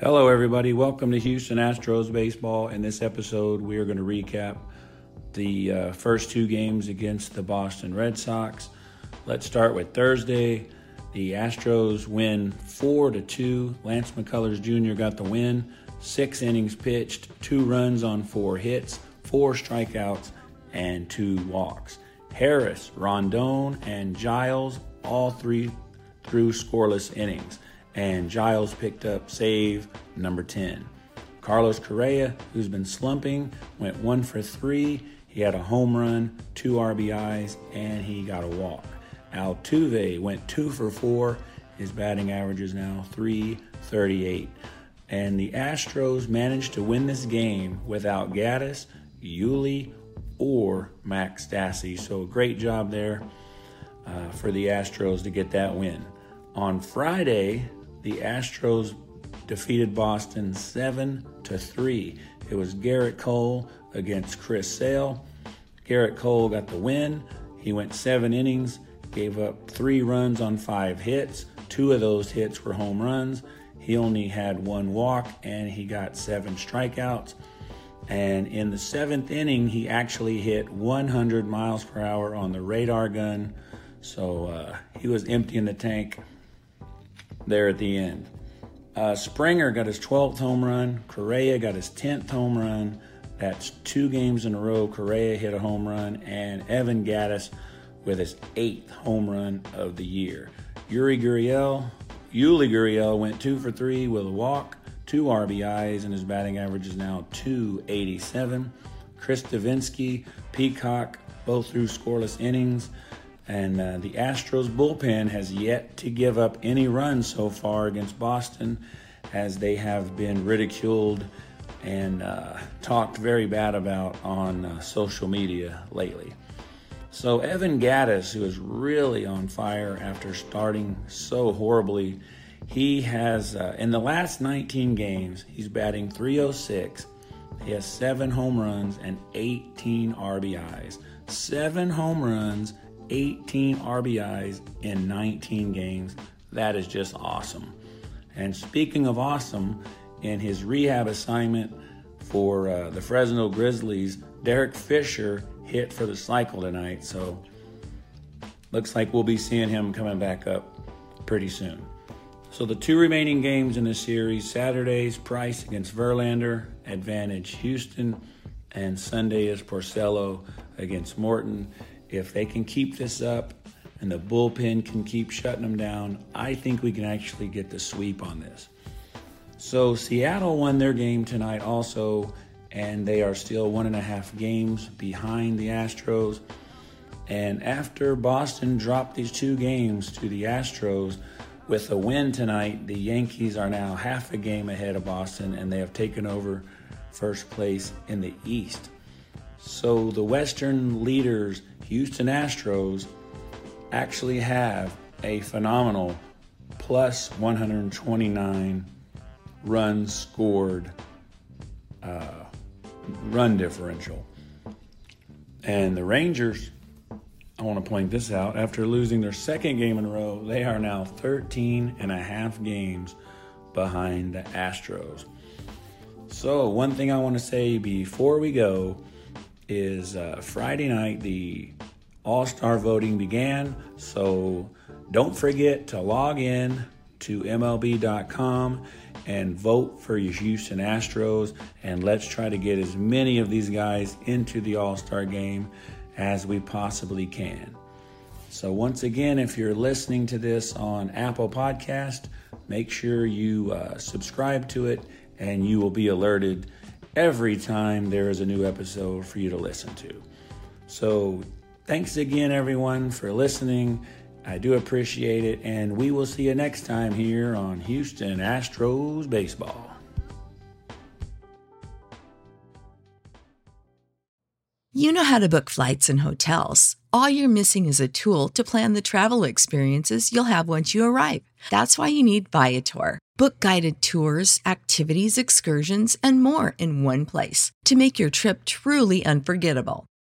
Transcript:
Hello, everybody. Welcome to Houston Astros Baseball. In this episode, we are going to recap the uh, first two games against the Boston Red Sox. Let's start with Thursday. The Astros win 4 to 2. Lance McCullers Jr. got the win. Six innings pitched, two runs on four hits, four strikeouts, and two walks. Harris, Rondon, and Giles all three threw scoreless innings and Giles picked up save number 10. Carlos Correa, who's been slumping, went one for three. He had a home run, two RBIs, and he got a walk. Altuve went two for four. His batting average is now 338. And the Astros managed to win this game without Gattis, Yuli, or Max Stassi. So great job there uh, for the Astros to get that win. On Friday, the Astros defeated Boston 7 to 3. It was Gerrit Cole against Chris Sale. Gerrit Cole got the win. He went 7 innings, gave up 3 runs on 5 hits. Two of those hits were home runs. He only had one walk and he got 7 strikeouts. And in the seventh inning, he actually hit 100 miles per hour on the radar gun. So uh, he was emptying the tank there at the end. Uh, Springer got his 12th home run. Correa got his 10th home run. That's two games in a row. Correa hit a home run, and Evan Gattis with his eighth home run of the year. Yuri Gurriel, Yuli Gurriel went two for three with a walk, two RBIs, and his batting average is now 287. Chris Devenski, Peacock, both threw scoreless innings. And uh, the Astros bullpen has yet to give up any runs so far against Boston, as they have been ridiculed and uh, talked very bad about on uh, social media lately. So, Evan Gattis, who is really on fire after starting so horribly, he has, uh, in the last 19 games, he's batting 306. He has seven home runs and 18 RBIs. Seven home runs 18 RBIs in 19 games. That is just awesome. And speaking of awesome, in his rehab assignment for uh, the Fresno Grizzlies, Derek Fisher hit for the cycle tonight. So looks like we'll be seeing him coming back up pretty soon. So the two remaining games in the series Saturday's Price against Verlander, advantage Houston, and Sunday is Porcello against Morton if they can keep this up and the bullpen can keep shutting them down, I think we can actually get the sweep on this. So Seattle won their game tonight also, and they are still one and a half games behind the Astros. And after Boston dropped these two games to the Astros, with a win tonight, the Yankees are now half a game ahead of Boston, and they have taken over first place in the East. So the Western leaders Houston Astros actually have a phenomenal plus 129 runs scored uh, run differential. And the Rangers, I want to point this out, after losing their second game in a row, they are now 13 and a half games behind the Astros. So, one thing I want to say before we go is uh, Friday night, the All Star voting began. So don't forget to log in to MLB.com and vote for your Houston Astros. And let's try to get as many of these guys into the All Star game as we possibly can. So, once again, if you're listening to this on Apple Podcast, make sure you uh, subscribe to it and you will be alerted every time there is a new episode for you to listen to. So, thanks again, everyone, for listening. I do appreciate it, and we will see you next time here on Houston Astros Baseball. You know how to book flights and hotels. All you're missing is a tool to plan the travel experiences you'll have once you arrive. That's why you need Viator. Book guided tours, activities, excursions, and more in one place to make your trip truly unforgettable.